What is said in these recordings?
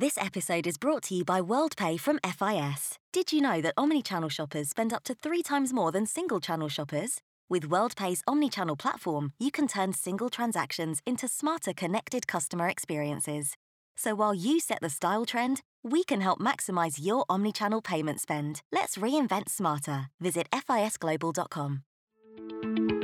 This episode is brought to you by WorldPay from FIS. Did you know that omnichannel shoppers spend up to three times more than single channel shoppers? With WorldPay's omnichannel platform, you can turn single transactions into smarter connected customer experiences. So while you set the style trend, we can help maximize your omnichannel payment spend. Let's reinvent smarter. Visit fisglobal.com.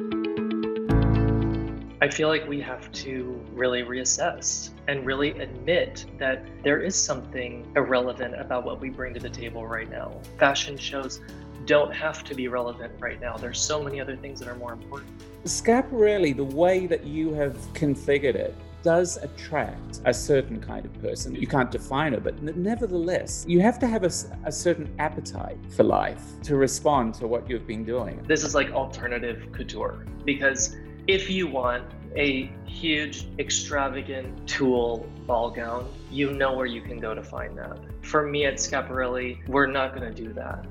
I feel like we have to really reassess and really admit that there is something irrelevant about what we bring to the table right now. Fashion shows don't have to be relevant right now. There's so many other things that are more important. Schiaparelli, the way that you have configured it, does attract a certain kind of person. You can't define it, but nevertheless, you have to have a, a, certain appetite for life to respond to what you've been doing. This is like alternative couture because if you want a huge, extravagant tulle ball gown, you know where you can go to find that. For me at Schiaparelli, we're not going to do that.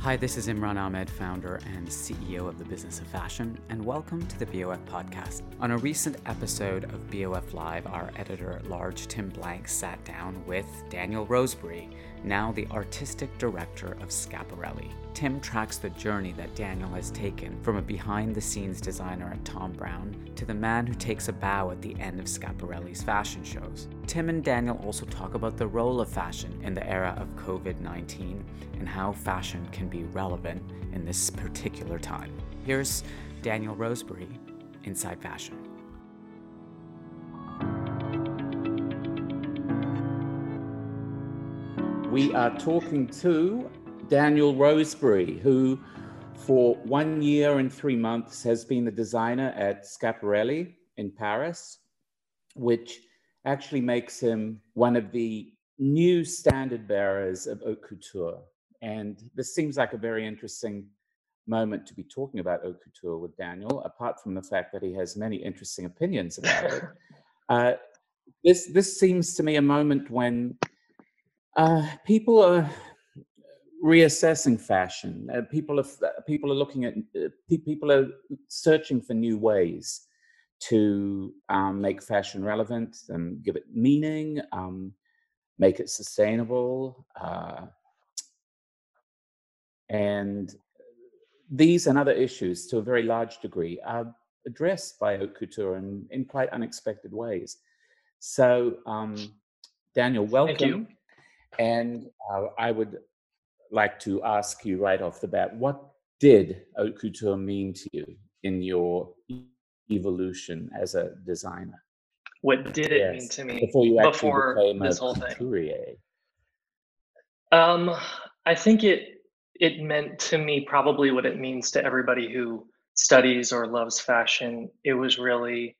Hi, this is Imran Ahmed, founder and CEO of the Business of Fashion, and welcome to the BOF podcast. On a recent episode of BOF Live, our editor at large, Tim Blanks, sat down with Daniel Roseberry, now the artistic director of Schiaparelli. Tim tracks the journey that Daniel has taken from a behind the scenes designer at Thom Browne to the man who takes a bow at the end of Schiaparelli's fashion shows. Tim and Daniel also talk about the role of fashion in the era of COVID 19 and how fashion can be relevant in this particular time. Here's Daniel Roseberry, Inside Fashion. We are talking to Daniel Roseberry, who for one year and three months has been the designer at Schiaparelli in Paris, which actually makes him one of the new standard bearers of haute couture. And this seems like a very interesting moment to be talking about haute couture with Daniel, apart from the fact that he has many interesting opinions about it. Uh, this this seems to me a moment when uh, people are reassessing fashion. Uh, people are people are looking at uh, people are searching for new ways to um, make fashion relevant and give it meaning, um, make it sustainable, uh, and these and other issues, to a very large degree, are addressed by haute couture in, in quite unexpected ways. So, um, Daniel, welcome. And uh, I would like to ask you right off the bat what did haute couture mean to you in your evolution as a designer? What did it yes. mean to me before you actually before became this a haute couturier? thing? Um, I think it it meant to me probably what it means to everybody who studies or loves fashion. It was really,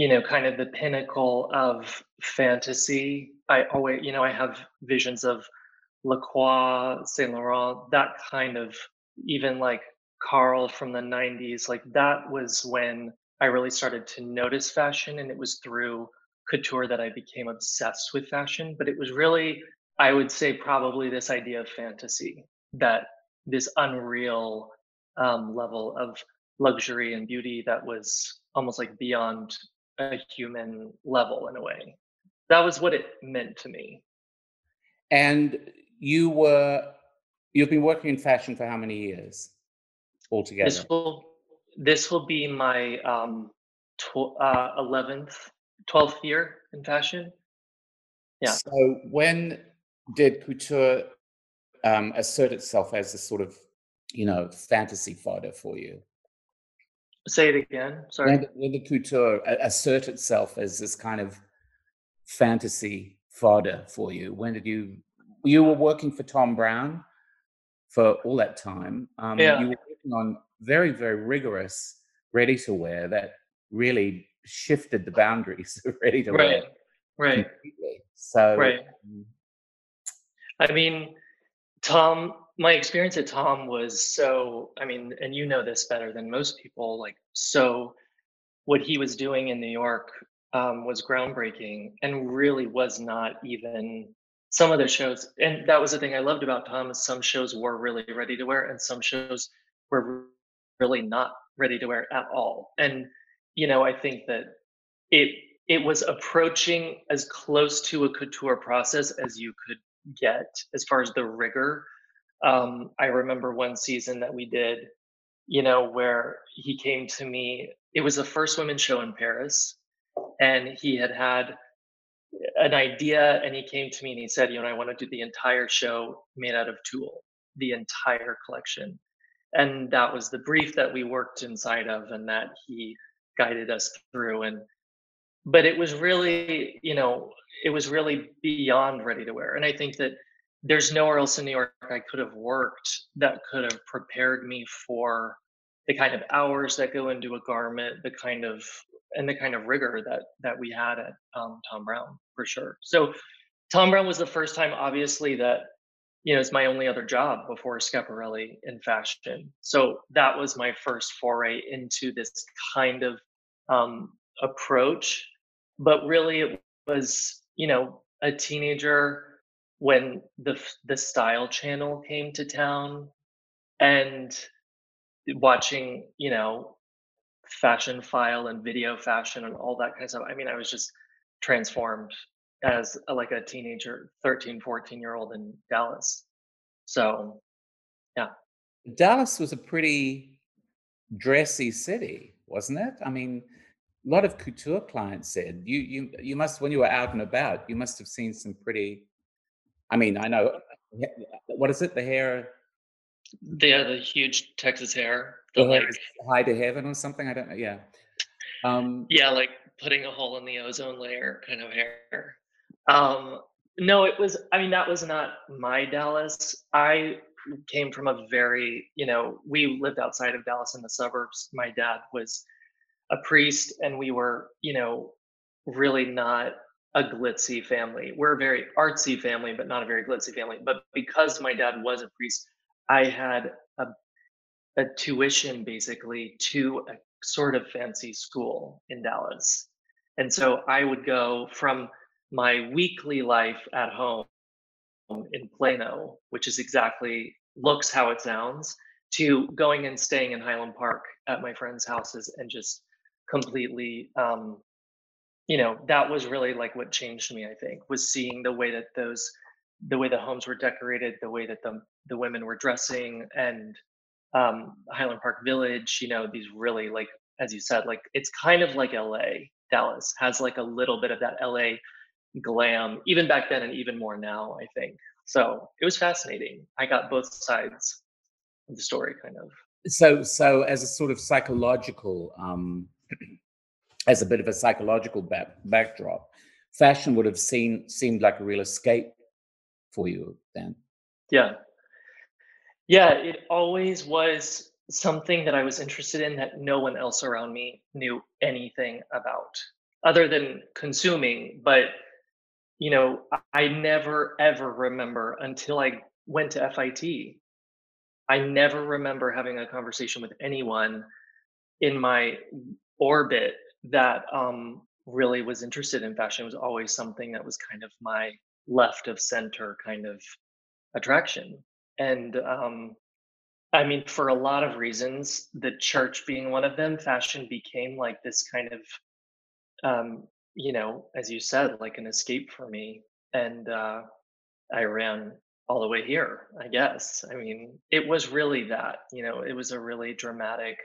you know, kind of the pinnacle of fantasy. I always, you know, I have visions of Lacroix, Saint Laurent, that kind of even like Karl from the 90s, like that was when I really started to notice fashion. And it was through couture that I became obsessed with fashion. But it was really, I would say, probably this idea of fantasy that this unreal um, level of luxury and beauty that was almost like beyond a human level in a way. That was what it meant to me. And you were you've been working in fashion for how many years altogether? This will this will be my um, tw- uh, 11th 12th year in fashion. Yeah. So when did couture um, assert itself as a sort of you know fantasy fodder for you? Say it again. Sorry. When, when did couture assert itself as this kind of fantasy fodder for you? When did you you were working for Thom Browne for all that time. Um, yeah. You were working on very, very rigorous ready to wear that really shifted the boundaries of ready to right. wear. Right. Right. Completely. So, right. Um, I mean, Thom, my experience at Thom was so, I mean, and you know this better than most people, like, so what he was doing in New York um, was groundbreaking and really was not even some of the shows and that was the thing i loved about Thom is some shows were really ready to wear and some shows were really not ready to wear at all and you know i think that it it was approaching as close to a couture process as you could get as far as the rigor. Um, I remember one season that we did, you know, where he came to me. It was the first women's show in Paris, and he had had an idea, and he came to me and he said, "You know, I want to do the entire show made out of tulle, the entire collection." And that was the brief that we worked inside of, and that he guided us through. And but it was really you know it was really beyond ready to wear and i think that there's nowhere else in new york i could have worked that could have prepared me for the kind of hours that go into a garment the kind of and the kind of rigor that that we had at um, thom browne for sure. So Thom Browne was the first time obviously that you know it's my only other job before schiaparelli in fashion. So that was my first foray into this kind of um, approach. But really it was you know a teenager when the the style channel came to town and watching you know fashion file and video fashion and all that kind of stuff i mean i was just transformed as a, like a teenager 13 14 year old in dallas. So yeah. Dallas was a pretty dressy city wasn't it? I mean a lot of couture clients said you you you must when you were out and about you must have seen some pretty i mean i know what is it? The hair? They have the huge texas hair the, the hair like, high to heaven or something? I don't know yeah. Um yeah like putting a hole in the ozone layer kind of hair. Um no it was i mean that was not my dallas. I came from a very you know we lived outside of dallas in the suburbs. My dad was a priest and we were, you know, really not a glitzy family. We're a very artsy family, but not a very glitzy family. But because my dad was a priest, I had a, a tuition basically to a sort of fancy school in Dallas. And so I would go from my weekly life at home in Plano, which is exactly looks how it sounds, to going and staying in Highland Park at my friends' houses and just completely um you know that was really like what changed me i think was seeing the way that those the way the homes were decorated the way that the the women were dressing and um highland park village you know these really like as you said like it's kind of like la dallas has like a little bit of that la glam even back then and even more now i think. So it was fascinating. I got both sides of the story kind of. So so as a sort of psychological um as a bit of a psychological back, backdrop, fashion would have seen seemed like a real escape for you then. Yeah. Yeah, it always was something that I was interested in that no one else around me knew anything about other than consuming. But, you know, I never ever remember until I went to FIT. I never remember having a conversation with anyone in my orbit that um, really was interested in fashion was always something that was kind of my left of center kind of attraction. And um, I mean, for a lot of reasons, the church being one of them, fashion became like this kind of, um, you know, as you said, like an escape for me. And uh, I ran all the way here, I guess. I mean, it was really that, you know, it was a really dramatic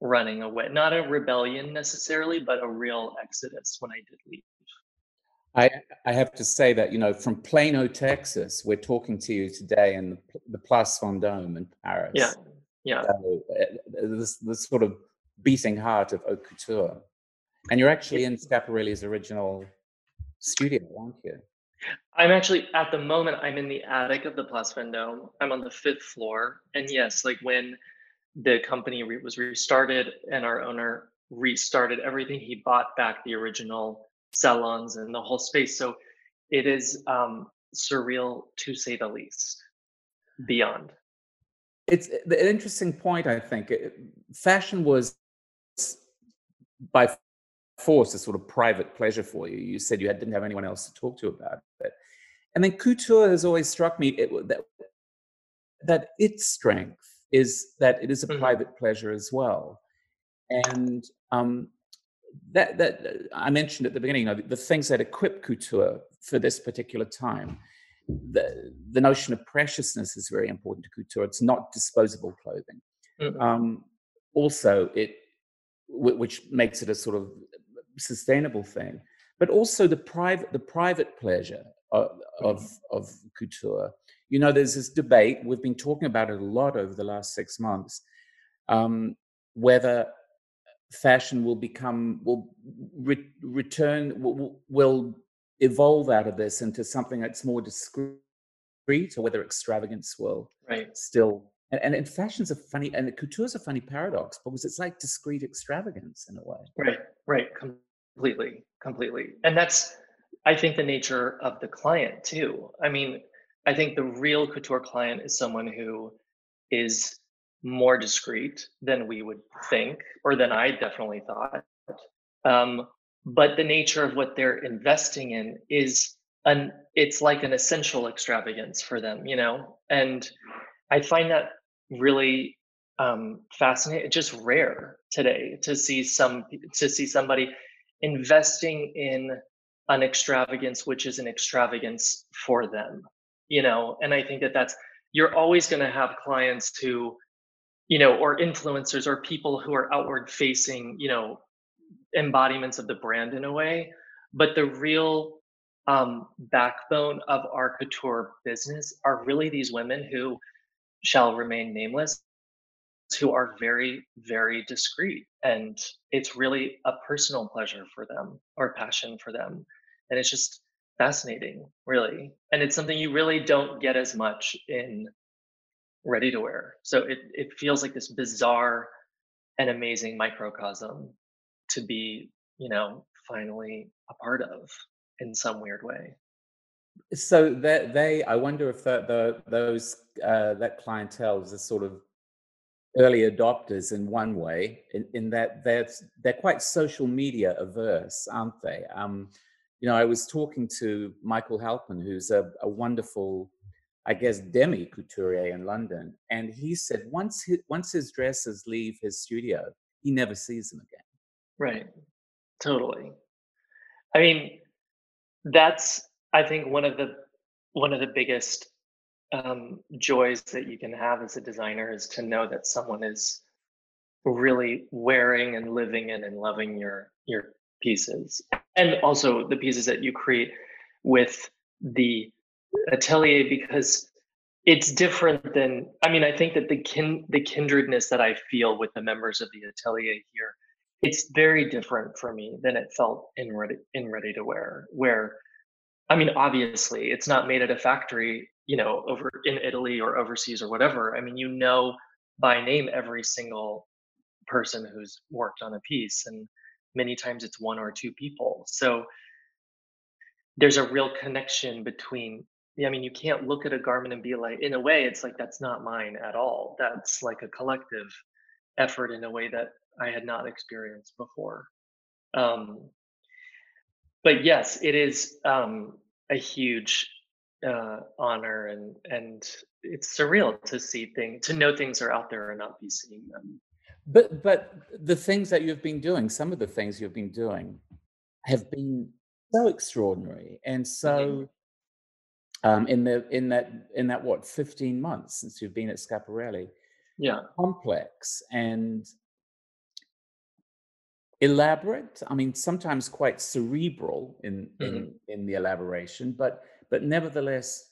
running away. Not a rebellion necessarily, but a real exodus when I did leave. I, I have to say that, you know, from Plano, Texas, we're talking to you today in the, the Place Vendôme in Paris. Yeah. Yeah. So, uh, this, this sort of beating heart of haute couture. And you're actually in Schiaparelli's original studio, aren't you? I'm actually at the moment I'm in the attic of the Place Vendôme. I'm on the fifth floor, and yes, like when the company re- was restarted and our owner restarted everything. He bought back the original salons and the whole space. So it is um, surreal to say the least. Beyond. It's an interesting point, I think. Fashion was by force a sort of private pleasure for you. You said you had, didn't have anyone else to talk to about it. And then couture has always struck me it, that, that its strength is that it is a mm-hmm. private pleasure as well. And um, that that I mentioned at the beginning, you know, the things that equip couture for this particular time. The the notion of preciousness is very important to couture. It's not disposable clothing. Mm-hmm. Um, also, it which makes it a sort of sustainable thing, but also the private the private pleasure of, of, mm-hmm. of couture. You know, there's this debate. We've been talking about it a lot over the last six months. Um, whether fashion will become will re- return will, will evolve out of this into something that's more discreet or whether extravagance will right. still and, and, and fashion's a funny and couture's a funny paradox because it's like discreet extravagance in a way right right completely completely and that's i think the nature of the client too i mean i think the real couture client is someone who is more discreet than we would think, or than I definitely thought. Um, but the nature of what they're investing in is an it's like an essential extravagance for them, you know. And I find that really um, fascinating, just rare today to see some to see somebody investing in an extravagance which is an extravagance for them you know and i think that that's you're always going to have clients who you know, or influencers or people who are outward facing, you know, embodiments of the brand in a way. But the real um, backbone of our couture business are really these women who shall remain nameless, who are very, very discreet. And it's really a personal pleasure for them or passion for them. And it's just fascinating, really. And it's something you really don't get as much in ready to wear. So it, it feels like this bizarre and amazing microcosm to be, you know, finally a part of in some weird way. So that they, I wonder if the, the those uh, that clientele is a sort of early adopters in one way, in, in that they're they're quite social media averse, aren't they? Um, you know, I was talking to Michael Halpern, who's a, a wonderful I guess, demi couturier in London. And he said once his, once his dresses leave his studio, he never sees them again. Right. Totally. I mean, that's I think one of the one of the biggest um, joys that you can have as a designer is to know that someone is really wearing and living in and loving your your pieces and also the pieces that you create with the atelier because it's different than i mean i think that the kin the kindredness that i feel with the members of the atelier here it's very different for me than it felt in ready in ready to wear where i mean obviously it's not made at a factory you know over in italy or overseas or whatever. I mean you know by name every single person who's worked on a piece and many times it's one or two people so there's a real connection between I mean, you can't look at a garment and be like, in a way, it's like that's not mine at all. That's like a collective effort in a way that I had not experienced before. Um, but yes, it is um, a huge uh, honor and and it's surreal to see things, to know things are out there and not be seeing them. But but the things that you've been doing, some of the things you've been doing, have been so extraordinary and so. Mm-hmm um, in the in that in that what 15 months since you've been at Schiaparelli. Yeah, complex and elaborate. I mean, sometimes quite cerebral in mm-hmm. in in the elaboration, but but nevertheless,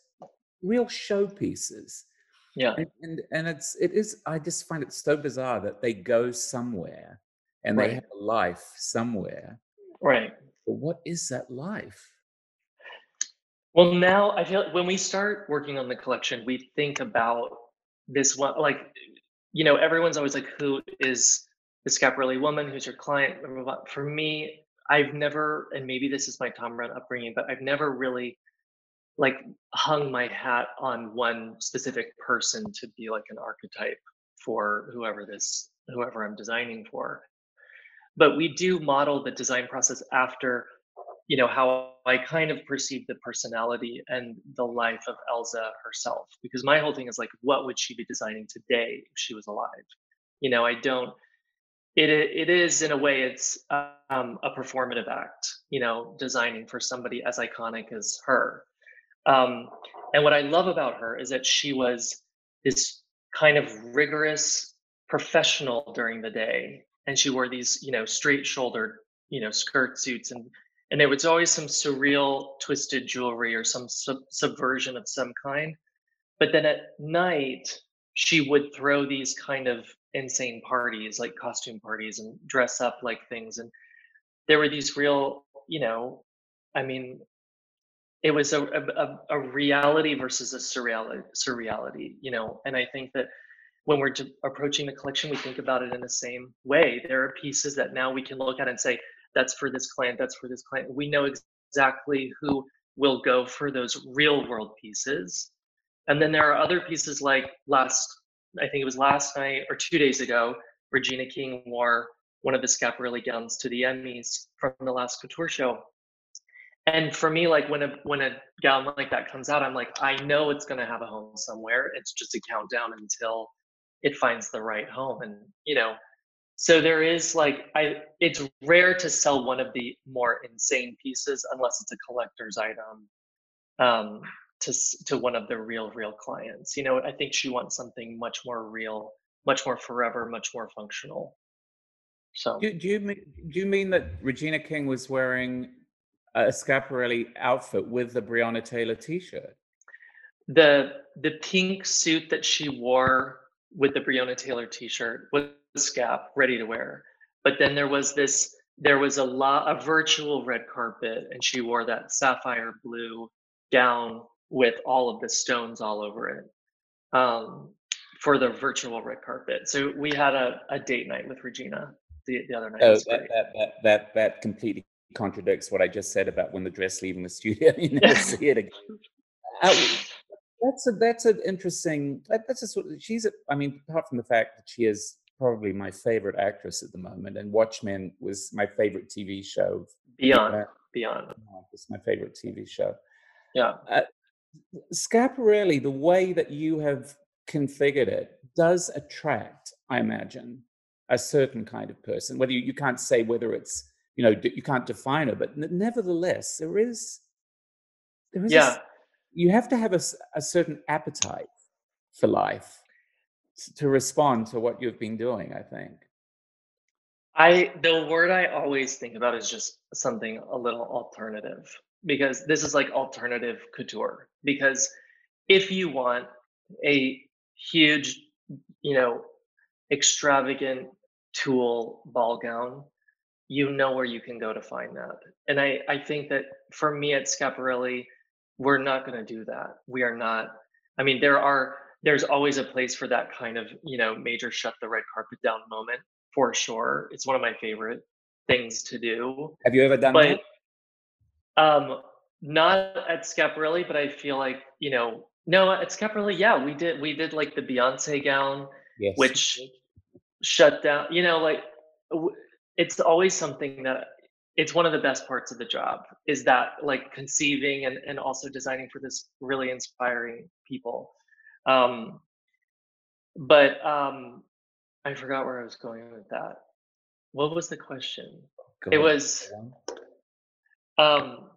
real showpieces. Yeah, and, and and it's it is. I just find it so bizarre that they go somewhere and right. they have a life somewhere. Right. But what is that life? Well, now I feel when we start working on the collection, we think about this one, like, you know, everyone's always like, who is the Schiaparelli woman? Who's your client? For me, I've never, and maybe this is my Thom Browne upbringing, but I've never really like hung my hat on one specific person to be like an archetype for whoever this, whoever I'm designing for. But we do model the design process after you know how I kind of perceive the personality and the life of Elsa herself because my whole thing is like what would she be designing today if she was alive you know I don't it it is in a way it's um, a performative act you know designing for somebody as iconic as her um, and what i love about her is that she was this kind of rigorous professional during the day. And she wore these you know straight shouldered you know skirt suits. And and there was always some surreal twisted jewelry or some sub- subversion of some kind. But then at night she would throw these kind of insane parties like costume parties and dress up like things. And there were these real you know i mean it was a, a, a reality versus a surreality surreality you know? And i think that when we're approaching the collection we think about it in the same way. There are pieces that now we can look at and say that's for this client that's for this client. We know exactly who will go for those real world pieces. And then there are other pieces like last I think it was last night or two days ago, Regina King wore one of the Schiaparelli gowns to the Emmys from the last couture show. And for me, like when a when a gown like that comes out, I'm like, I know it's gonna have a home somewhere. It's just a countdown until it finds the right home. And you know, so there is like I it's rare to sell one of the more insane pieces unless it's a collector's item. Um, to to one of the real real clients you know i think she wants something much more real much more forever much more functional so do, do you mean do you mean that regina king was wearing a schiaparelli outfit with the breonna taylor t-shirt the the pink suit that she wore with the breonna taylor t-shirt was Schiap ready to wear but then there was this there was a lot a virtual red carpet and she wore that sapphire blue gown with all of the stones all over it um, for the virtual red carpet. So we had a, a date night with Regina the, the other night. Oh, that, that, that, that, that completely contradicts what I just said about when the dress leaving the studio. you never see it again. Uh, that's a that's an interesting. That, that's a sort. Of, she's. A, I mean, apart from the fact that she is probably my favorite actress at the moment, and Watchmen was my favorite TV show. Beyond, uh, Beyond, it's my favorite TV show. Yeah. Uh, Schiaparelli, the way that you have configured it, does attract, I imagine, a certain kind of person. Whether you, you can't say whether it's, you know, you can't define it, but nevertheless, there is, there is, yeah. A, you have to have a, a certain appetite for life to respond to what you've been doing. I think. I the word I always think about is just something a little alternative because this is like alternative couture because if you want a huge you know extravagant tulle ball gown you know where you can go to find that and i i think that for me at schiaparelli we're not going to do that we are not i mean there are there's always a place for that kind of you know major shut the red carpet down moment for sure it's one of my favorite things to do have you ever done but, that um, not at Schiaparelli, but I feel like you know, no, at Schiaparelli, yeah, we did we did like the Beyonce gown, yes. which shut down. You know, like it's always something that it's one of the best parts of the job is that like conceiving and, and also designing for this really inspiring people. Um but um i forgot where i was going with that. What was the question? Go it was um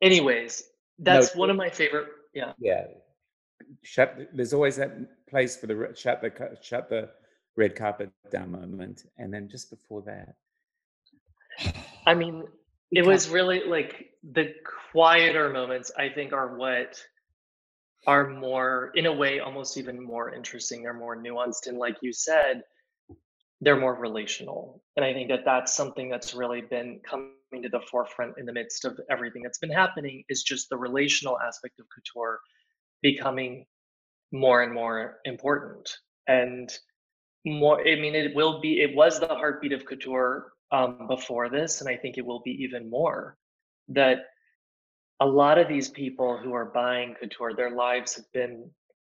anyways that's no, one of my favorite yeah. yeah. Shut there's always that place for the shut the shut the red carpet down moment and then just before that i mean it was really like the quieter moments i think are what are more in a way almost even more interesting they're more nuanced and like you said they're more relational and i think that that's something that's really been coming to the forefront in the midst of everything that's been happening is just the relational aspect of couture becoming more and more important and more i mean it will be it was the heartbeat of couture um, before this and i think it will be even more that a lot of these people who are buying couture their lives have been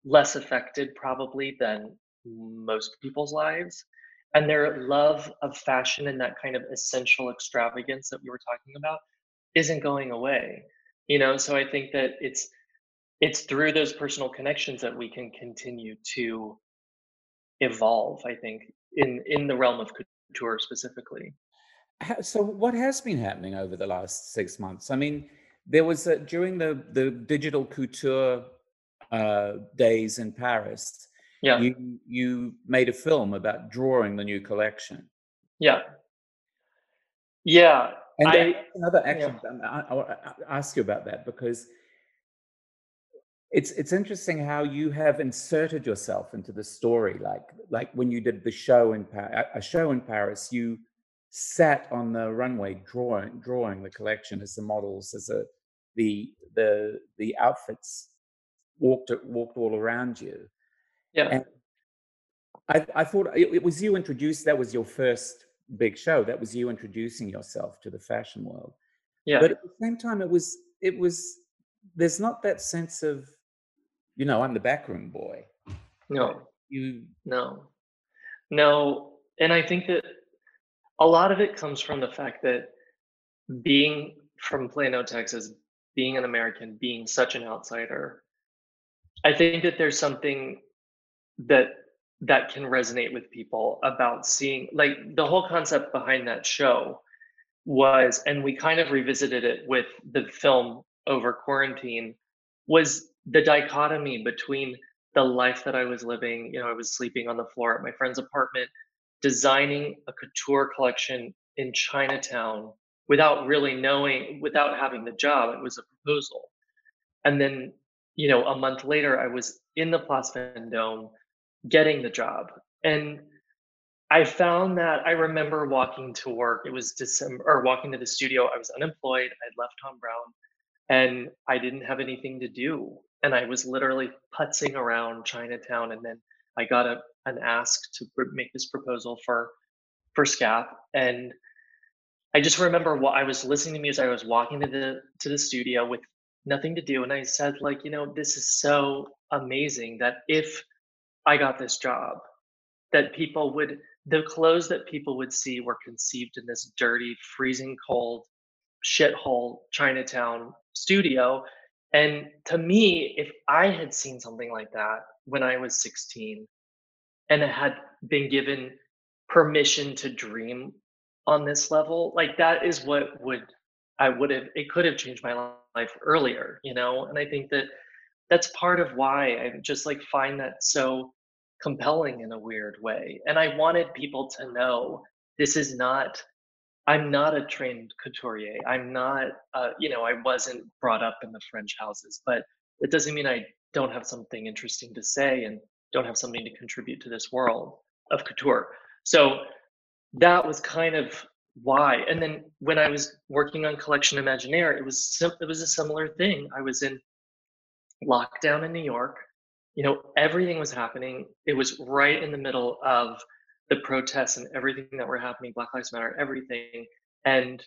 less affected probably than most people's lives and their love of fashion and that kind of essential extravagance that we were talking about isn't going away you know? So i think that it's it's through those personal connections that we can continue to evolve i think in in the realm of couture specifically. So, what has been happening over the last six months? I mean, there was a, during the the digital couture uh, days in Paris. Yeah, you you made a film about drawing the new collection. Yeah, yeah. And I, another action. Yeah. I, I, I ask you about that because it's it's interesting how you have inserted yourself into the story like like when you did the show in Paris, a show in Paris you sat on the runway drawing drawing the collection as the models as a the the the outfits walked walked all around you. Yeah. And I, I thought it, it was you introduced that was your first big show that was you introducing yourself to the fashion world. Yeah. But at the same time it was it was there's not that sense of you know, I'm the backroom boy. No, you no, no. And I think that a lot of it comes from the fact that being from Plano, Texas, being an American, being such an outsider, I think that there's something that that can resonate with people about seeing like the whole concept behind that show was and we kind of revisited it with the film over quarantine was the dichotomy between the life that I was living, you know, I was sleeping on the floor at my friend's apartment, designing a couture collection in Chinatown without really knowing, without having the job. It was a proposal. And then, you know, a month later, I was in the Place Vendôme getting the job. And I found that I remember walking to work. It was December, or walking to the studio. I was unemployed. I had left Thom Browne and I didn't have anything to do and I was literally putzing around Chinatown, and then I got a an ask to make this proposal for for Schiap, and I just remember what I was listening to music. I was walking to the to the studio with nothing to do, and I said, like, you know, this is so amazing that if I got this job, that people would the clothes that people would see were conceived in this dirty, freezing cold shithole Chinatown studio and to me, if I had seen something like that when I was 16 and had been given permission to dream on this level, like that is what would I would have it could have changed my life earlier, you know? And I think that that's part of why I just like find that so compelling in a weird way. And I wanted people to know this is not I'm not a trained couturier. I'm not, uh, you know, I wasn't brought up in the French houses, but it doesn't mean I don't have something interesting to say and don't have something to contribute to this world of couture. So that was kind of why. And then when I was working on Collection Imaginaire, it was sim- it was a similar thing. I was in lockdown in New York. You know, everything was happening. It was right in the middle of the protests and everything that were happening, Black Lives Matter, everything. And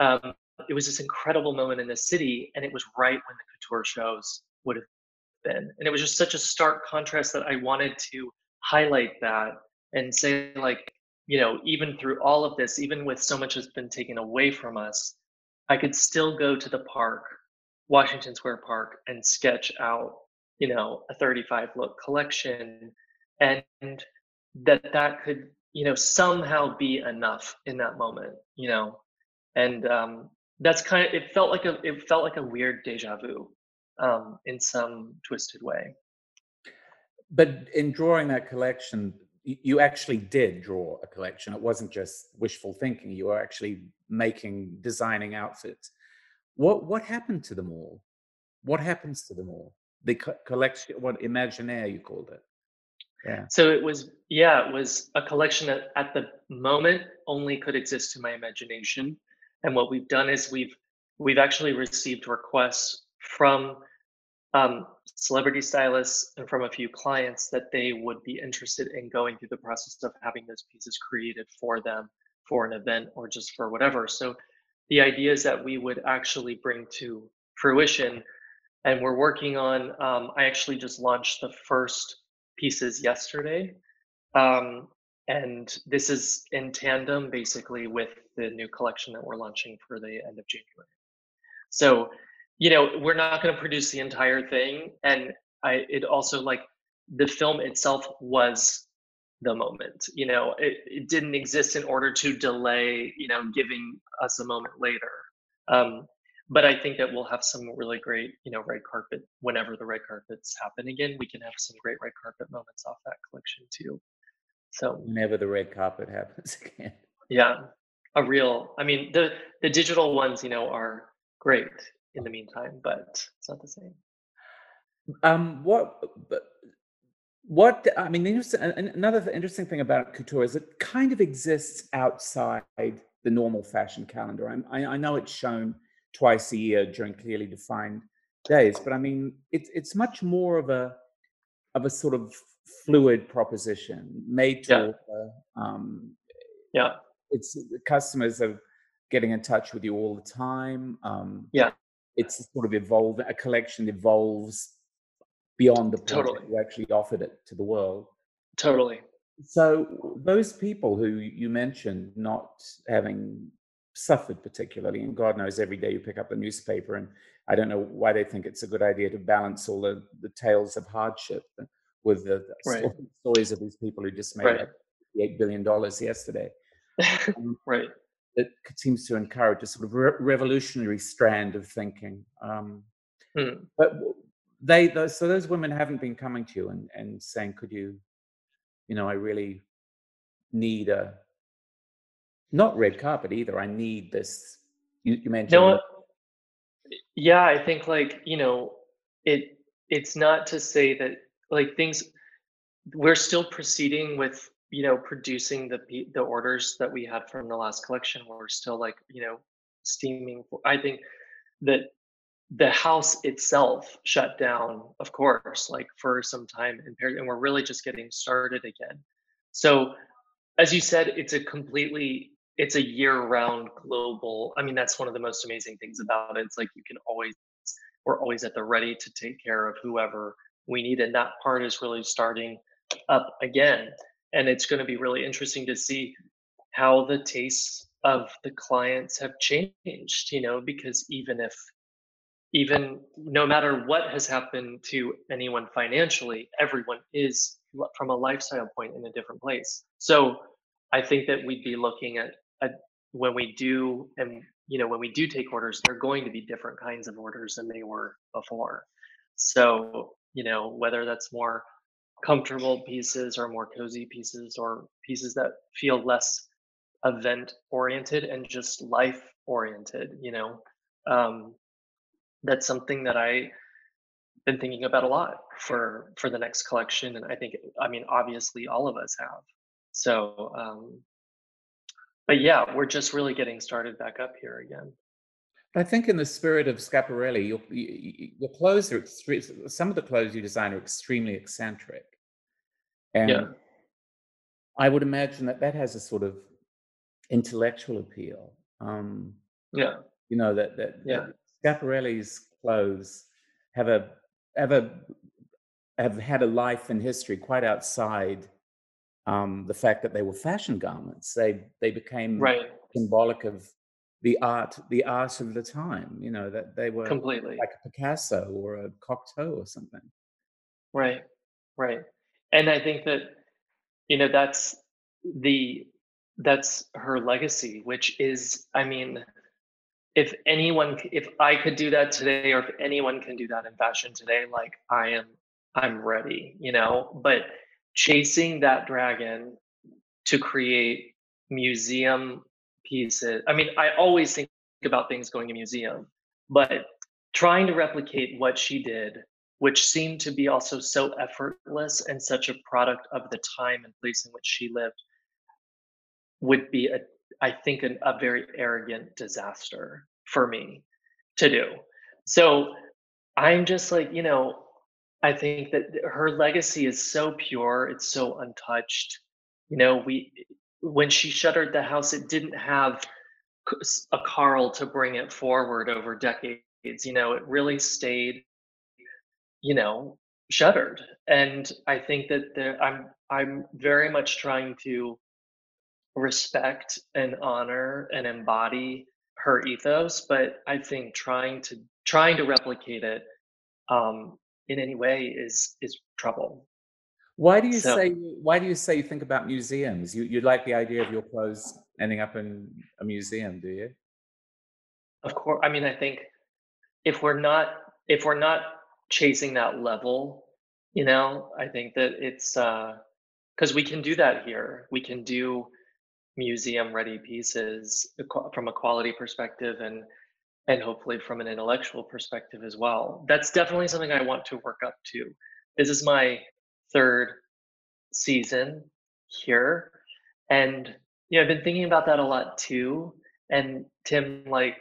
um, it was this incredible moment in the city, and it was right when the couture shows would have been. And it was just such a stark contrast that I wanted to highlight that and say, like, you know, even through all of this, even with so much has been taken away from us, I could still go to the park, Washington Square Park, and sketch out, you know, a 35 look collection. And that that could you know somehow be enough in that moment you know? And um that's kind of it felt like a it felt like a weird deja vu um in some twisted way. But in drawing that collection you actually did draw a collection. It wasn't just wishful thinking you were actually making designing outfits. What what happened to them all? What happens to them all? The co- collection what imaginaire you called it yeah. So it was, yeah, it was a collection that at the moment only could exist to my imagination. And what we've done is we've we've actually received requests from um, celebrity stylists and from a few clients that they would be interested in going through the process of having those pieces created for them for an event or just for whatever. So the idea is that we would actually bring to fruition, and we're working on. Um, I actually just launched the first pieces yesterday. Um, and this is in tandem basically with the new collection that we're launching for the end of January. So, you know, we're not going to produce the entire thing. And I, it also like the film itself was the moment. You know, it, it didn't exist in order to delay, you know, giving us a moment later. Um, but I think that we'll have some really great, you know, red carpet whenever the red carpets happen again. We can have some great red carpet moments off that collection too. So whenever the red carpet happens again. Yeah, a real. I mean, the the digital ones, you know, are great in the meantime, but it's not the same. Um, what? What I mean, another interesting thing about couture is it kind of exists outside the normal fashion calendar. I, I know it's shown twice a year during clearly defined days, but I mean, it's it's much more of a of a sort of fluid proposition made to Yeah. order. Um, Yeah, it's customers are getting in touch with you all the time. Um, Yeah. it's sort of evolving. A collection evolves beyond the point Totally. that you actually offered it to the world. totally. So those people who you mentioned not having suffered particularly, and God knows every day you pick up a newspaper, and I don't know why they think it's a good idea to balance all the, the tales of hardship with the the Right. stories of these people who just made Right. like eight billion dollars yesterday. Um, right. It seems to encourage a sort of re- revolutionary strand of thinking. Um, Hmm. but they, those, so those women haven't been coming to you and, and saying, could you, you know, I really need a, not red carpet either. I need this. You, you mentioned, No, yeah, I think like, you know, it it's not to say that like things we're still proceeding with, you know, producing the the orders that we had from the last collection. We're still like, you know, steaming. I think that the house itself shut down, of course, like for some time in Paris, and we're really just getting started again. So, as you said, it's a completely it's a year-round global. I mean, that's one of the most amazing things mm. about it. It's like you can always we're always at the ready to take care of whoever we need, and that part is really starting up again. And it's going to be really interesting to see how the tastes of the clients have changed. You know, because even if even no matter what has happened to anyone financially, everyone is from a lifestyle point in a different place. So I think that we'd be looking at, at when we do and you know when we do take orders, they're going to be different kinds of orders than they were before. So you know whether that's more comfortable pieces or more cozy pieces or pieces that feel less event oriented and just life oriented you know um, that's something that I been thinking about a lot for for the next collection, and I think I mean obviously all of us have. So, um, but yeah, we're just really getting started back up here again. I think in the spirit of Schiaparelli, your, your clothes are extre- some of the clothes you design are extremely eccentric. And Yeah. I would imagine that that has a sort of intellectual appeal. Um, Yeah, you know that that, Yeah. that Schiaparelli's clothes have a have a have had a life and history quite outside um, the fact that they were fashion garments. They they became right, symbolic of the art the art of the time. You know that they were completely. like a Picasso or a Cocteau or something. Right, right. And I think that you know that's the that's her legacy, which is, I mean, if anyone, if I could do that today, or if anyone can do that in fashion today, like I am, I'm ready, you know. But chasing that dragon to create museum pieces. I mean, I always think about things going to museum, but trying to replicate what she did, which seemed to be also so effortless and such a product of the time and place in which she lived, would be a, I think, an, a very arrogant disaster for me to do. So I'm just like, you know, I think that her legacy is so pure, it's so untouched. You know, we when she shuttered the house, it didn't have a Karl to bring it forward over decades. You know, it really stayed, you know, shuttered. And I think that there, I'm I'm very much trying to respect and honor and embody her ethos, but I think trying to trying to replicate it um, in any way is is trouble. Why do you so, say why do you say you think about museums? You you like the idea of your clothes ending up in a museum, do you? Of course. I mean, I think if we're not if we're not chasing that level, you know, I think that it's uh because we can do that here. We can do museum ready pieces from a quality perspective and and hopefully from an intellectual perspective as well. That's definitely something I want to work up to. This is my third season here and know I've been thinking about that a lot too and Tim like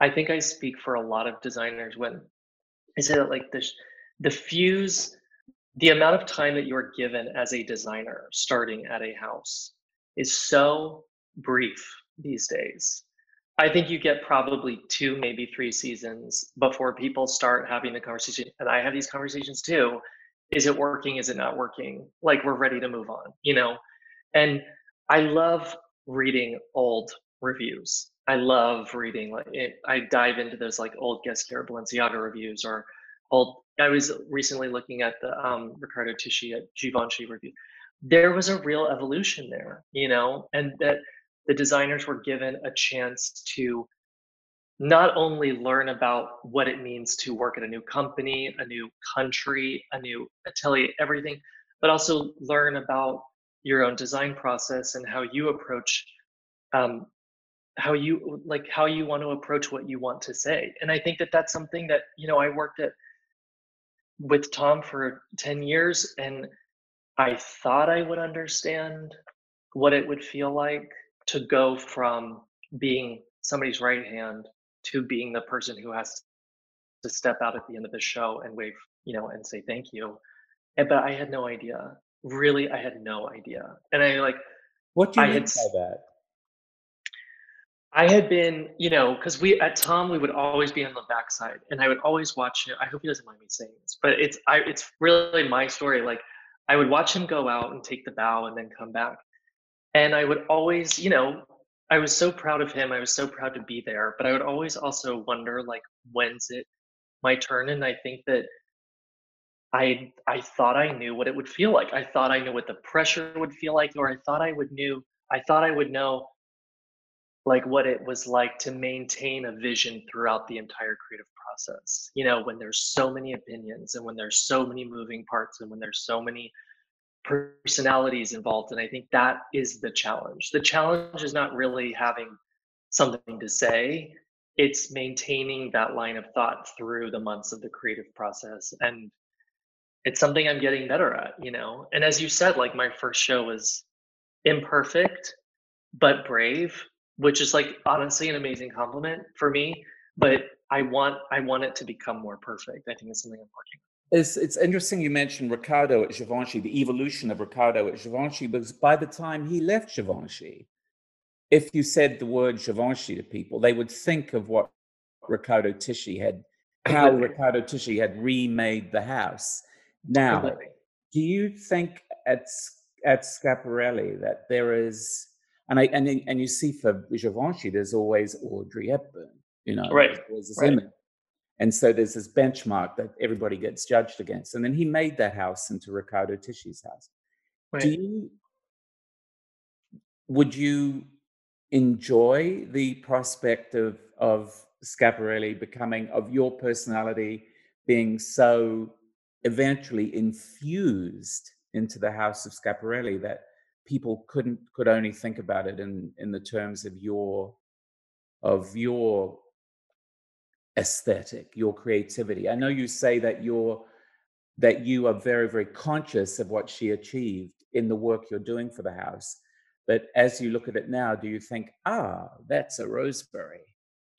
I think I speak for a lot of designers when I say that like the the fuse the amount of time that you're given as a designer starting at a house is so brief these days. I think you get probably two, maybe three seasons before people start having the conversation. And I have these conversations too. Is it working? Is it not working? Like we're ready to move on, you know? And I love reading old reviews. I love reading like it, I dive into those like old Ghesquière Balenciaga reviews or old I was recently looking at the um, Riccardo Tisci at Givenchy review there was a real evolution there, you know, and that the designers were given a chance to not only learn about what it means to work at a new company, a new country, a new atelier, everything, but also learn about your own design process and how you approach um, how you like how you want to approach what you want to say. And i think that that's something that you know i worked at with Thom for 10 years and I thought I would understand what it would feel like to go from being somebody's right hand to being the person who has to step out at the end of the show and wave, you know, and say thank you. And, but I had no idea. Really, I had no idea. And I like what do you I mean had, by that? I had been, you know, because we at Thom we would always be on the backside, and I would always watch it. I hope he doesn't mind me saying this, but it's I it's really my story. Like I would watch him go out and take the bow and then come back. And I would always, you know, I was so proud of him. I was so proud to be there. But I would always also wonder, like, when's it my turn? And I think that I I thought I knew what it would feel like. I thought I knew what the pressure would feel like, or I thought I would knew I thought I would know like what it was like to maintain a vision throughout the entire creative process you know when there's so many opinions and when there's so many moving parts and when there's so many personalities involved and i think that is the challenge. The challenge is not really having something to say it's maintaining that line of thought through the months of the creative process and it's something i'm getting better at you know? And as you said like my first show was imperfect but brave which is like honestly an amazing compliment for me but i want i want it to become more perfect. I think it's something i'm working on it's, it's interesting you mentioned Riccardo at Givenchy, the evolution of Riccardo at Givenchy, because by the time he left Givenchy, if you said the word Givenchy to people, they would think of what Riccardo Tisci had, how Riccardo Tisci had remade the house. Now, do you think at at Schiaparelli that there is and I and and you see for Givenchy, there's always Audrey Hepburn, you know, right? There's this right. image. And so there's this benchmark that everybody gets judged against. And then he made that house into Riccardo Tisci's house. Right. Do you would you enjoy the prospect of of Schiaparelli becoming of your personality being so eventually infused into the house of Schiaparelli that people couldn't could only think about it in in the terms of your of your aesthetic your creativity i know you say that you're that you are very very conscious of what she achieved in the work you're doing for the house but as you look at it now do you think ah that's a Roseberry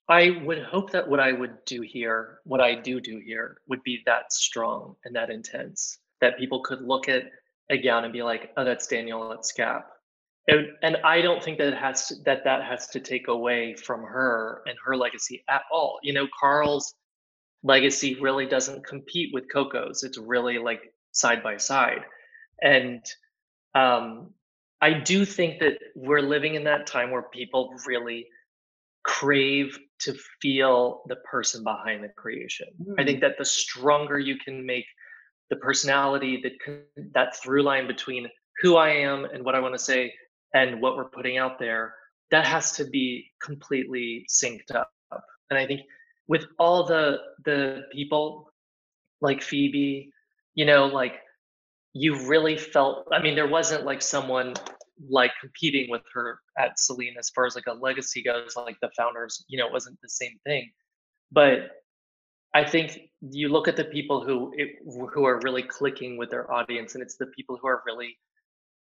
i would hope that what i would do here what i do do here would be that strong and that intense that people could look at a gown and be like, oh, that's Daniel at Schiap. And, and I don't think that it has to, that that has to take away from her and her legacy at all. You know, Karl's legacy really doesn't compete with Coco's. It's really like side by side. And um, I do think that we're living in that time where people really crave to feel the person behind the creation. Mm. I think that the stronger you can make the personality, the that through line between who I am and what I want to say and what we're putting out there, that has to be completely synced up. And I think with all the the people like Phoebe, you know, like you really felt I mean, there wasn't like someone like competing with her at Celine as far as like a legacy goes, like the founders, you know, it wasn't the same thing. But I think you look at the people who it, who are really clicking with their audience, and it's the people who are really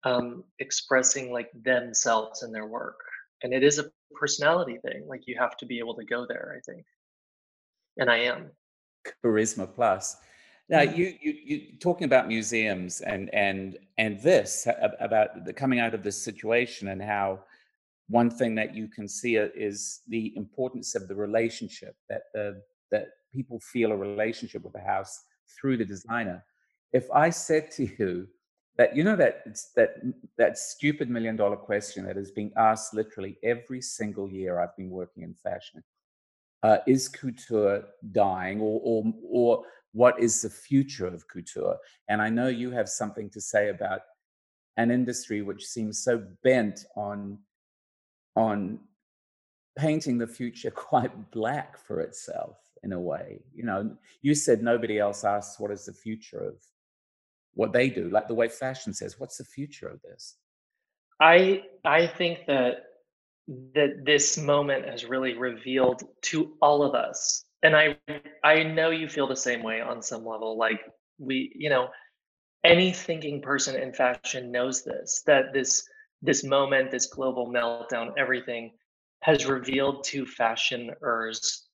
um, expressing like themselves in their work, and it is a personality thing. Like you have to be able to go there. I think, and I am. Charisma plus. Now mm-hmm. you you you talking about museums and and and this about the coming out of this situation and how one thing that you can see is the importance of the relationship that the that people feel a relationship with the house through the designer. If I said to you that you know that that that stupid million dollar question that is being asked literally every single year I've been working in fashion, uh, is couture dying, or or or what is the future of couture? And I know you have something to say about an industry which seems so bent on on painting the future quite black for itself in a way. You know, you said nobody else asks what is the future of what they do, like the way fashion says, what's the future of this? I I think that that this moment has really revealed to all of us. And I I know you feel the same way on some level. Like we, you know, any thinking person in fashion knows this, that this this moment, this global meltdown, everything has revealed to fashioners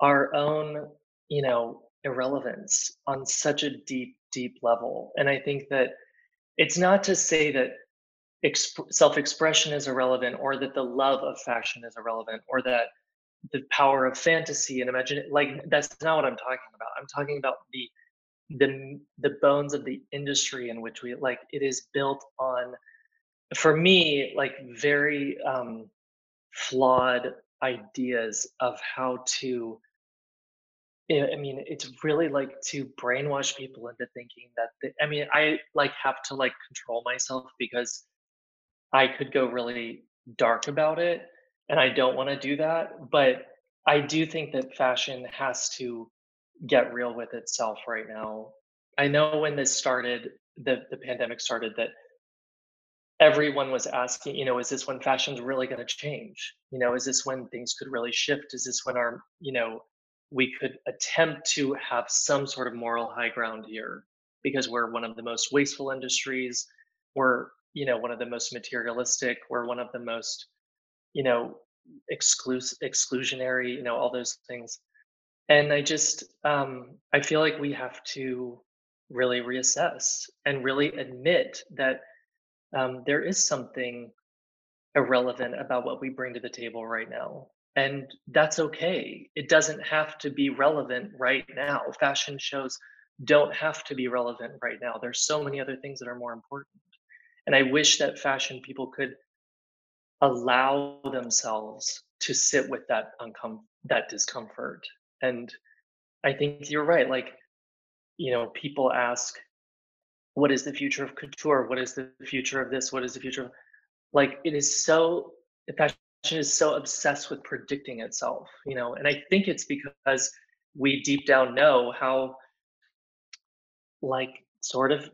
our own, you know, irrelevance on such a deep, deep level. And I think that it's not to say that exp- self-expression is irrelevant or that the love of fashion is irrelevant or that the power of fantasy and imagine like that's not what i'm talking about i'm talking about the the the bones of the industry in which we like it is built on for me like very um flawed ideas of how to I mean, it's really like to brainwash people into thinking that. I mean, I like have to like control myself because I could go really dark about it, and I don't want to do that. But I do think that fashion has to get real with itself right now. I know when this started, the the pandemic started, that everyone was asking, you know, is this when fashion's really going to change? You know, is this when things could really shift? Is this when our, you know, we could attempt to have some sort of moral high ground here because we're one of the most wasteful industries. We're, you know, one of the most materialistic. We're one of the most, you know, exclusive, exclusionary, you know, all those things. And I just, um, I feel like we have to really reassess and really admit that um, there is something irrelevant about what we bring to the table right now. And that's okay. It doesn't have to be relevant right now. Fashion shows don't have to be relevant right now. There's so many other things that are more important. And I wish that fashion people could allow themselves to sit with that uncom- that discomfort. And I think you're right. Like, you know, people ask, what is the future of couture? What is the future of this? What is the future like it is so fashion is so obsessed with predicting itself, you know, and I think it's because we deep down know how like sort of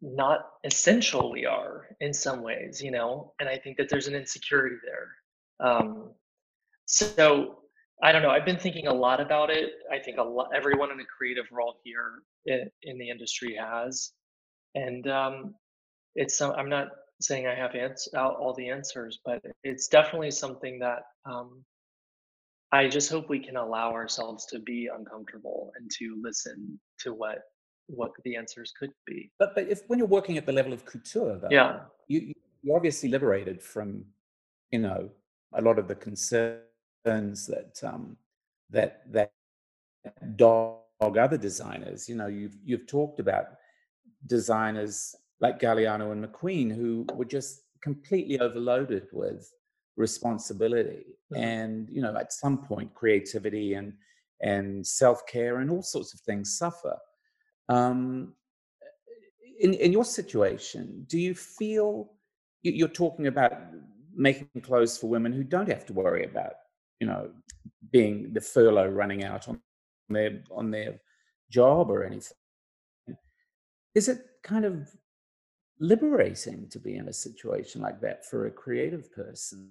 not essential we are in some ways, you know, and I think that there's an insecurity there. Um, so I don't know. I've been thinking a lot about it. I think a lot, everyone in a creative role here in, in the industry has, and um, it's. I'm not saying I have ans- all the answers, but it's definitely something that um, I just hope we can allow ourselves to be uncomfortable and to listen to what what the answers could be. But but if when you're working at the level of couture, though, yeah, you you're obviously liberated from you know a lot of the concerns that um, that that dog other designers. You know, you've you've talked about designers like Galliano and McQueen, who were just completely overloaded with responsibility. Mm-hmm. And, you know, at some point, creativity and and self-care and all sorts of things suffer. Um, in, in your situation, do you feel you're talking about making clothes for women who don't have to worry about, you know, being the furlough running out on their on their job or anything? Is it kind of liberating to be in a situation like that for a creative person?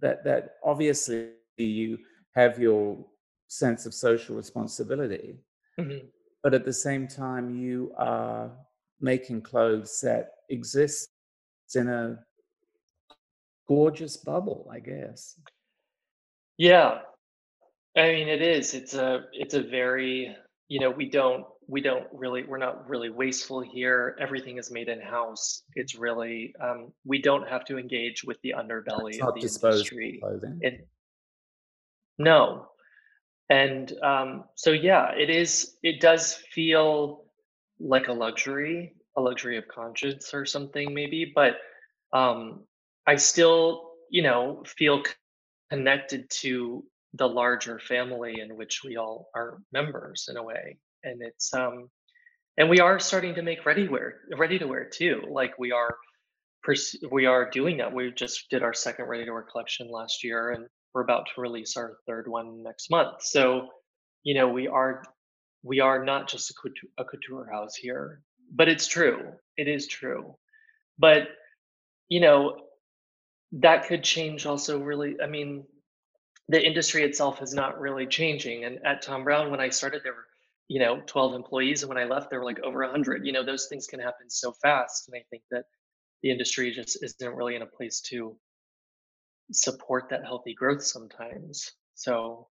That that obviously you have your sense of social responsibility, mm-hmm. but at the same time you are making clothes that exist in a gorgeous bubble, I guess. Yeah. I mean it is. It's a it's a very, you know, we don't we don't really we're not really wasteful here. Everything is made in house. It's really um we don't have to engage with the underbelly of the industry. It, no. And um so yeah, it is it does feel like a luxury, a luxury of conscience or something maybe, but um, I still, you know, feel connected to the larger family in which we all are members in a way. And it's um and we are starting to make ready wear ready to wear too. Like we are we are doing that. We just did our second ready to wear collection last year and we're about to release our third one next month. So, you know, we are we are not just a couture, a couture house here, but it's true. It is true. But, you know, that could change also really. I mean, the industry itself is not really changing. And at Thom Browne when I started, there were, you know, 12 employees. And when I left, there were like over 100. You know, those things can happen so fast. And I think that the industry just isn't really in a place to support that healthy growth sometimes. So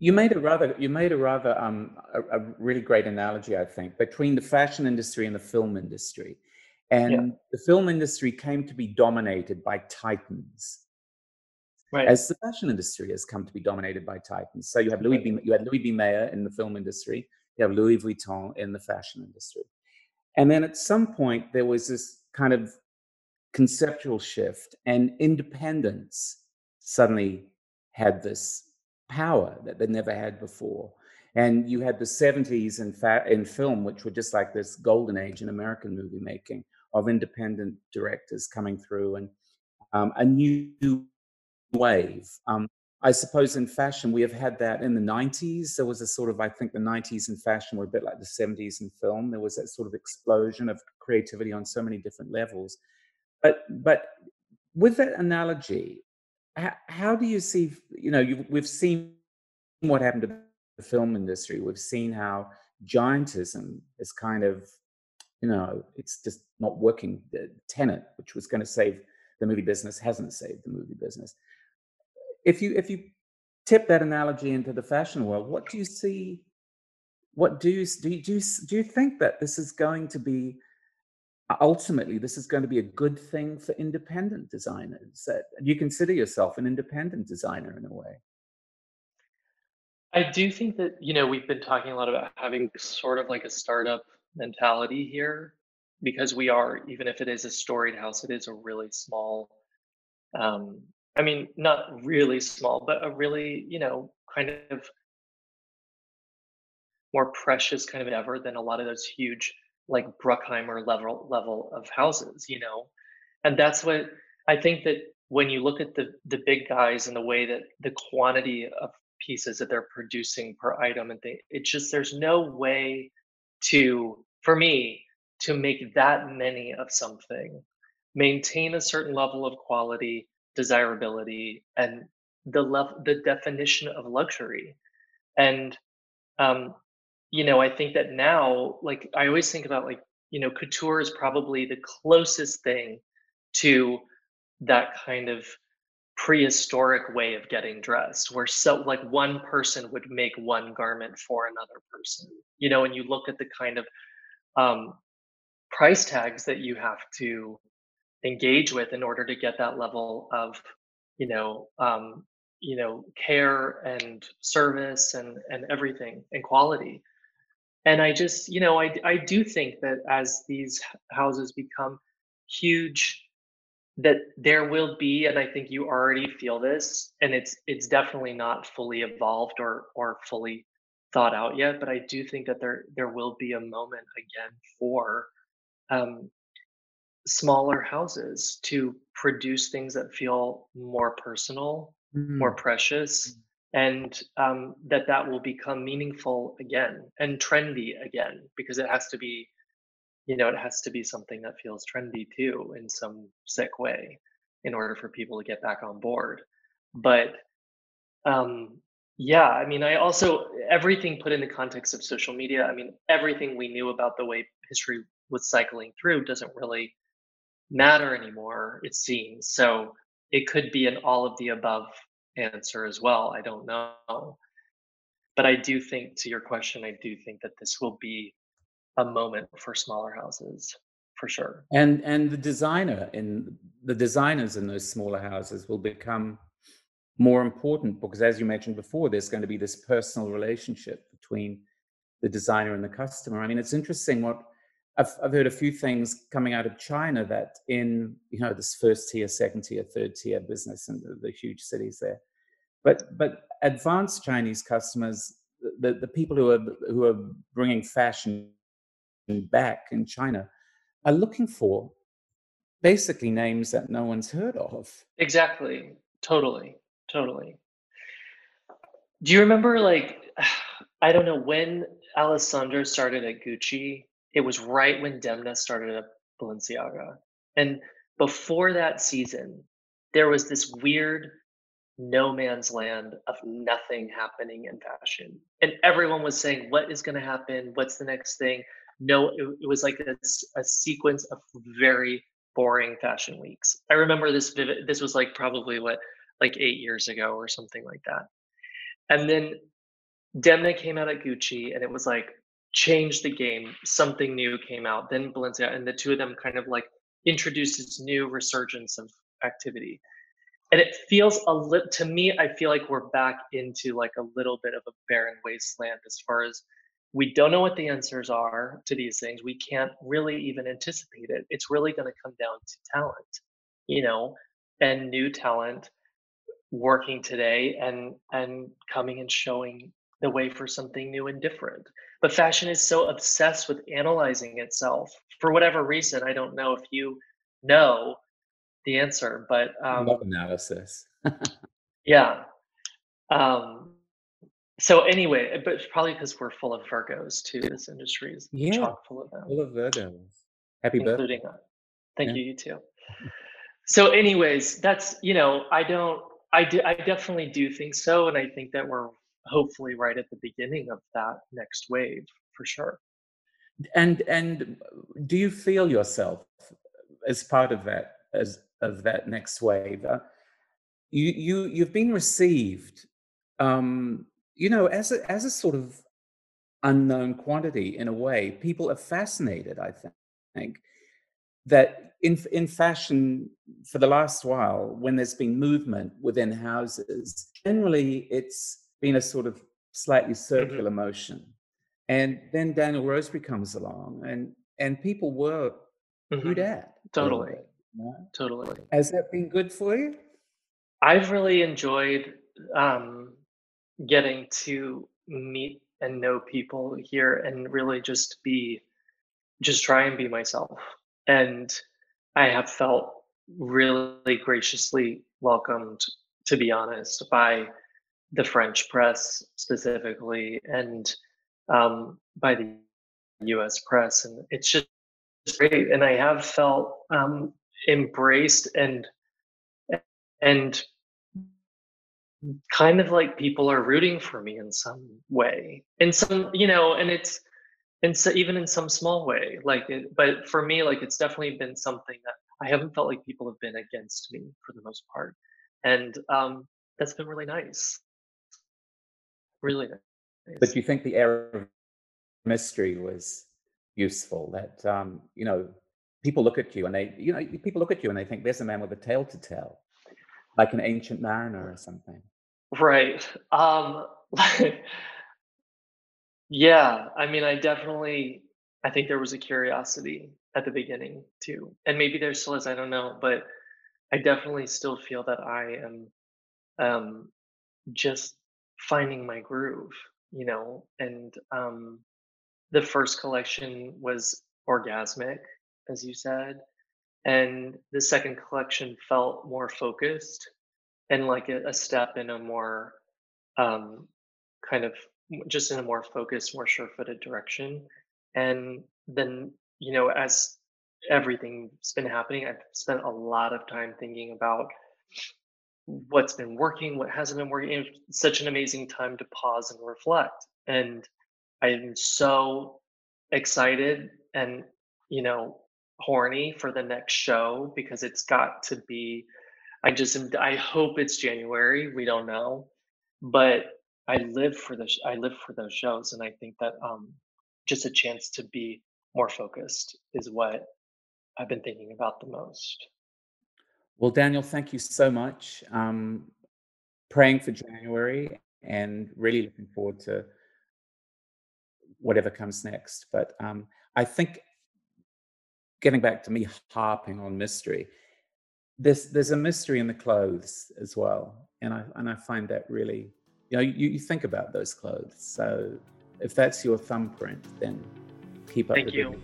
you made a rather you made a rather um, a, a, really great analogy, I think, between the fashion industry and the film industry. And yeah. the film industry came to be dominated by titans, right. as the fashion industry has come to be dominated by titans. So you have Louis B. You had Louis B. Mayer in the film industry. You have Louis Vuitton in the fashion industry. And then at some point there was this kind of conceptual shift, and independence suddenly had this power that they never had before. And you had the 70s in, fa- in film, which were just like this golden age in American movie making of independent directors coming through and um, a new wave. Um, I suppose in fashion, we have had that in the 90s. There was a sort of, I think the 90s in fashion were a bit like the 70s in film. There was that sort of explosion of creativity on so many different levels. But, but with that analogy, how, how do you see you know we've seen what happened to the film industry we've seen how giantism is kind of you know it's just not working the Tenet which was going to save the movie business hasn't saved the movie business if you if you tip that analogy into the fashion world what do you see what do you do you, do you, do you think that this is going to be ultimately this is going to be a good thing for independent designers? That you consider yourself an independent designer in a way. I do think that you know we've been talking a lot about having sort of like a startup mentality here because we are even if it is a storied house it is a really small um i mean not really small but a really you know kind of more precious kind of ever than a lot of those huge like Bruckheimer level level of houses, you know, and that's what I think that when you look at the the big guys and the way that the quantity of pieces that they're producing per item and they, it's just there's no way to for me to make that many of something. Maintain a certain level of quality desirability and the level the definition of luxury. And um, you know, I think that now, like, I always think about like, you know, couture is probably the closest thing to that kind of prehistoric way of getting dressed where so like one person would make one garment for another person you know and you look at the kind of um, price tags that you have to engage with in order to get that level of you know um, you know care and service and and everything and quality. And i just you know i i do think that as these houses become huge that there will be and i think you already feel this and it's it's definitely not fully evolved or or fully thought out yet, but I do think that there there will be a moment again for um, smaller houses to produce things that feel more personal, more Mm. precious, and um, that that will become meaningful again and trendy again because it has to be, you know, it has to be something that feels trendy too in some sick way in order for people to get back on board. But um, yeah, I mean, I also everything put in the context of social media. I mean, everything we knew about the way history was cycling through doesn't really matter anymore, it seems. So it could be an all of the above answer as well. I don't know. But I do think, to your question, I do think that this will be a moment for smaller houses for sure. And and the designer in the designers in those smaller houses will become more important because as you mentioned before, there's going to be this personal relationship between the designer and the customer. I mean, it's interesting what I've, I've heard a few things coming out of China that in you know this first tier, second tier, third tier business and the, the huge cities there, but but advanced Chinese customers, the, the people who are who are bringing fashion back in China, are looking for basically names that no one's heard of. Exactly. Totally. Totally. Do you remember like I don't know when Alessandro started at Gucci? It was right when Demna started at Balenciaga. And before that season, there was this weird no man's land of nothing happening in fashion. And everyone was saying, what is going to happen? What's the next thing? No, it, it was like a sequence of very boring fashion weeks. I remember this vivid, this was like probably what, like eight years ago or something like that. And then Demna came out at Gucci and it was like changed the game. Something new came out. Then Balenciaga and the two of them kind of like introduced this new resurgence of activity. And it feels a little to me, I feel like we're back into like a little bit of a barren wasteland as far as we don't know what the answers are to these things. We can't really even anticipate it. It's really going to come down to talent, you know, and new talent working today and and coming and showing the way for something new and different but fashion is so obsessed with analyzing itself for whatever reason i don't know if you know the answer but um love analysis. yeah um so anyway but probably because we're full of virgos too this industry is Yeah, chock full of them full of Virgos. Happy birthday. including uh, thank Yeah. you you too so anyways that's you know i don't i do i definitely do think so and i think that we're hopefully right at the beginning of that next wave for sure And and do you feel yourself as part of that as of that next wave? Uh, you you you've been received, um, you know, as a as a sort of unknown quantity in a way. People are fascinated, I thi- think, that in in fashion for the last while, when there's been movement within houses, generally it's been a sort of slightly circular motion. And then Daniel Roseberry comes along, and and people were who Mhm. dat? Totally. No? totally Has that been good for you? i've really enjoyed um getting to meet and know people here and really just be just try and be myself and i have felt really graciously welcomed to be honest by the french press specifically and um, by the us press and it's just great and i have felt um, embraced and and kind of like people are rooting for me in some way in some you know and it's and so even in some small way like it, but for me like it's definitely been something that i haven't felt like people have been against me for the most part and um that's been really nice really nice But you think the air of mystery was useful? That um, you know, people look at you and they, you know, people look at you and they think there's a man with a tale to tell, like an ancient mariner or something. right um yeah i mean i definitely i think there was a curiosity at the beginning too and maybe there still is i don't know but i definitely still feel that i am um just finding my groove you know, and um, the first collection was orgasmic, as you said, and the second collection felt more focused and like a, a step in a more um, kind of just in a more focused, more sure-footed direction. And then, you know, as everything's been happening, I've spent a lot of time thinking about what's been working, what hasn't been working. It's such an amazing time to pause and reflect. And I'm so excited and, you know, horny for the next show because it's got to be I just am I hope it's January, we don't know. But I live for the I live for those shows and I think that um just a chance to be more focused is what I've been thinking about the most. Well, Daniel, thank you so much. Um, praying for January and really looking forward to whatever comes next. But um, I think getting back to me harping on mystery, there's there's a mystery in the clothes as well, and I and I find that really, you know, you, you think about those clothes. So if that's your thumbprint, then keep up. Thank you.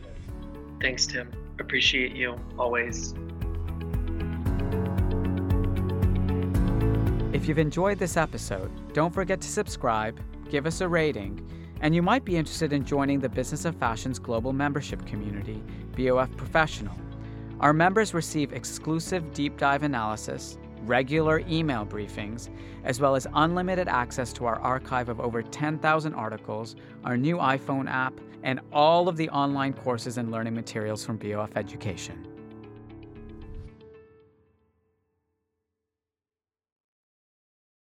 Thanks, Tim. Appreciate you always. You've enjoyed this episode, don't forget to subscribe, give us a rating, and you might be interested in joining the Business of Fashion's global membership community, BOF Professional. Our members receive exclusive deep dive analysis, regular email briefings, as well as unlimited access to our archive of over 10,000 articles, our new iPhone app, and all of the online courses and learning materials from BOF Education.